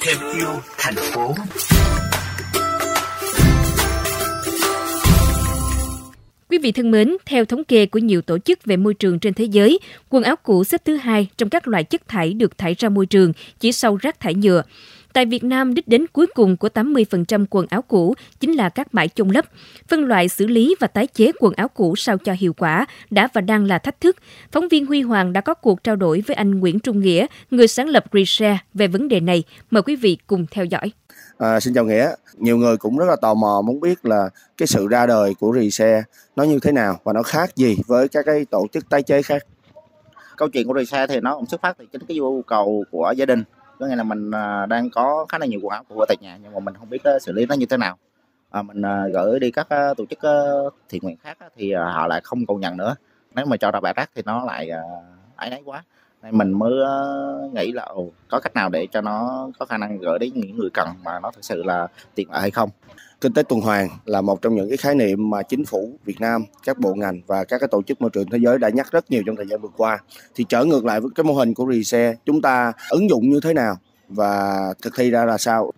thêm yêu thành phố Quý vị thân mến, theo thống kê của nhiều tổ chức về môi trường trên thế giới, quần áo cũ xếp thứ hai trong các loại chất thải được thải ra môi trường, chỉ sau rác thải nhựa. Tại Việt Nam, đích đến cuối cùng của 80% quần áo cũ chính là các bãi chôn lấp. Phân loại xử lý và tái chế quần áo cũ sao cho hiệu quả đã và đang là thách thức. Phóng viên Huy Hoàng đã có cuộc trao đổi với anh Nguyễn Trung Nghĩa, người sáng lập Reshare về vấn đề này. Mời quý vị cùng theo dõi. À, xin chào Nghĩa. Nhiều người cũng rất là tò mò muốn biết là cái sự ra đời của Reshare nó như thế nào và nó khác gì với các cái tổ chức tái chế khác. Câu chuyện của Reshare thì nó cũng xuất phát từ chính cái nhu cầu của gia đình có nghĩa là mình à, đang có khá là nhiều quần áo của tại nhà nhưng mà mình không biết à, xử lý nó như thế nào. À, mình à, gửi đi các tổ chức thiện nguyện khác thì họ lại không công nhận nữa. Nếu mà cho ra bãi rác thì nó lại ấy nấy quá. Nên mình mới nghĩ là có cách nào để cho nó có khả năng gửi đến những người cần mà nó thực sự là tiện lợi hay không? Kinh tế tuần hoàn là một trong những cái khái niệm mà chính phủ Việt Nam, các bộ ngành và các cái tổ chức môi trường thế giới đã nhắc rất nhiều trong thời gian vừa qua. Thì trở ngược lại với cái mô hình của Rese, chúng ta ứng dụng như thế nào và thực thi ra là sao?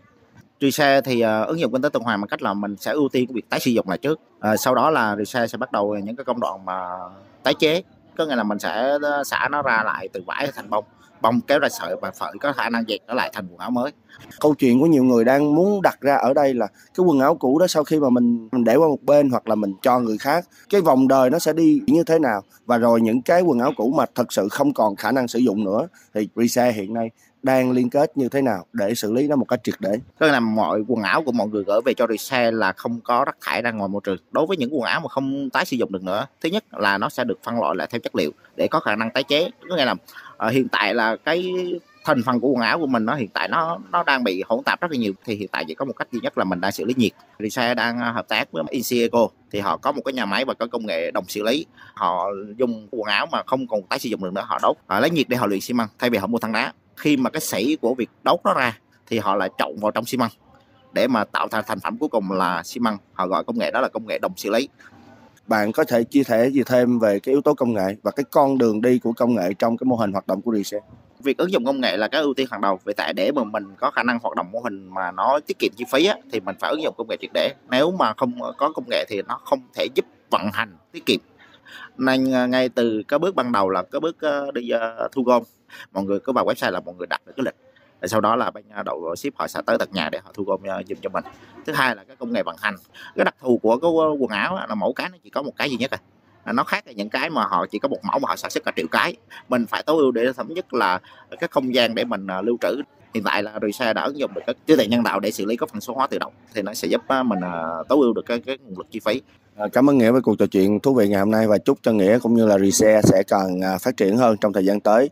Rese thì uh, ứng dụng kinh tế tuần hoàn bằng cách là mình sẽ ưu tiên cái việc tái sử dụng lại trước. Uh, sau đó là Rese sẽ bắt đầu những cái công đoạn mà tái chế, có nghĩa là mình sẽ ờ, xả nó ra lại từ vải thành bông bông kéo ra sợi và sợi có khả năng dệt nó lại thành quần áo mới. Câu chuyện của nhiều người đang muốn đặt ra ở đây là cái quần áo cũ đó sau khi mà mình mình để qua một bên hoặc là mình cho người khác, cái vòng đời nó sẽ đi như thế nào? Và rồi những cái quần áo cũ mà thật sự không còn khả năng sử dụng nữa thì resale hiện nay đang liên kết như thế nào để xử lý nó một cách triệt để. Tức là mọi quần áo của mọi người gửi về cho Recycle là không có rác thải ra ngoài môi trường. Đối với những quần áo mà không tái sử dụng được nữa, thứ nhất là nó sẽ được phân loại lại theo chất liệu để có khả năng tái chế. Có nghĩa là uh, hiện tại là cái thành phần của quần áo của mình nó hiện tại nó nó đang bị hỗn tạp rất là nhiều thì hiện tại chỉ có một cách duy nhất là mình đang xử lý nhiệt Recycle đang ờ, hợp tác với Insieco thì họ có một cái nhà máy và có công nghệ đồng xử lý họ dùng quần áo mà không còn tái sử dụng được nữa họ đốt họ lấy nhiệt để họ luyện xi măng thay vì họ mua than đá khi mà cái sỉ của việc đốt nó ra thì họ lại trộn vào trong xi măng để mà tạo thành thành phẩm cuối cùng là xi măng họ gọi công nghệ đó là công nghệ đồng xử lý bạn có thể chia sẻ gì thêm về cái yếu tố công nghệ và cái con đường đi của công nghệ trong cái mô hình hoạt động của Reset? Việc ứng dụng công nghệ là cái ưu tiên hàng đầu vì tại để mà mình có khả năng hoạt động mô hình mà nó tiết kiệm chi phí á, thì mình phải ứng dụng công nghệ triệt để. Nếu mà không có công nghệ thì nó không thể giúp vận hành tiết kiệm. Nên ờ, ngay từ cái bước ban đầu là cái bước ờ, đi ờ, thu gom, mọi người cứ vào website là mọi người đặt được cái lịch. Rồi sau đó là bên đội ship họ sẽ tới tận nhà để họ thu gom giùm cho mình. Thứ hai là cái công nghệ vận hành. Cái đặc thù của cái quần áo là mẫu cái nó chỉ có một cái duy nhất à. À, nó khác là những cái mà họ chỉ có một mẫu mà họ sản xuất cả triệu cái. Mình phải tối ưu để thống nhất là cái không gian để mình à, lưu trữ. Hiện tại là Risa đã ứng dụng được cái trí tuệ nhân tạo để xử lý các phần số hóa tự động thì nó sẽ giúp à, mình tối ưu được cái, cái nguồn lực chi phí. Cảm ơn Nghĩa với cuộc trò chuyện thú vị ngày hôm nay và chúc cho Nghĩa cũng như là Rese sẽ càng phát triển hơn trong thời gian tới.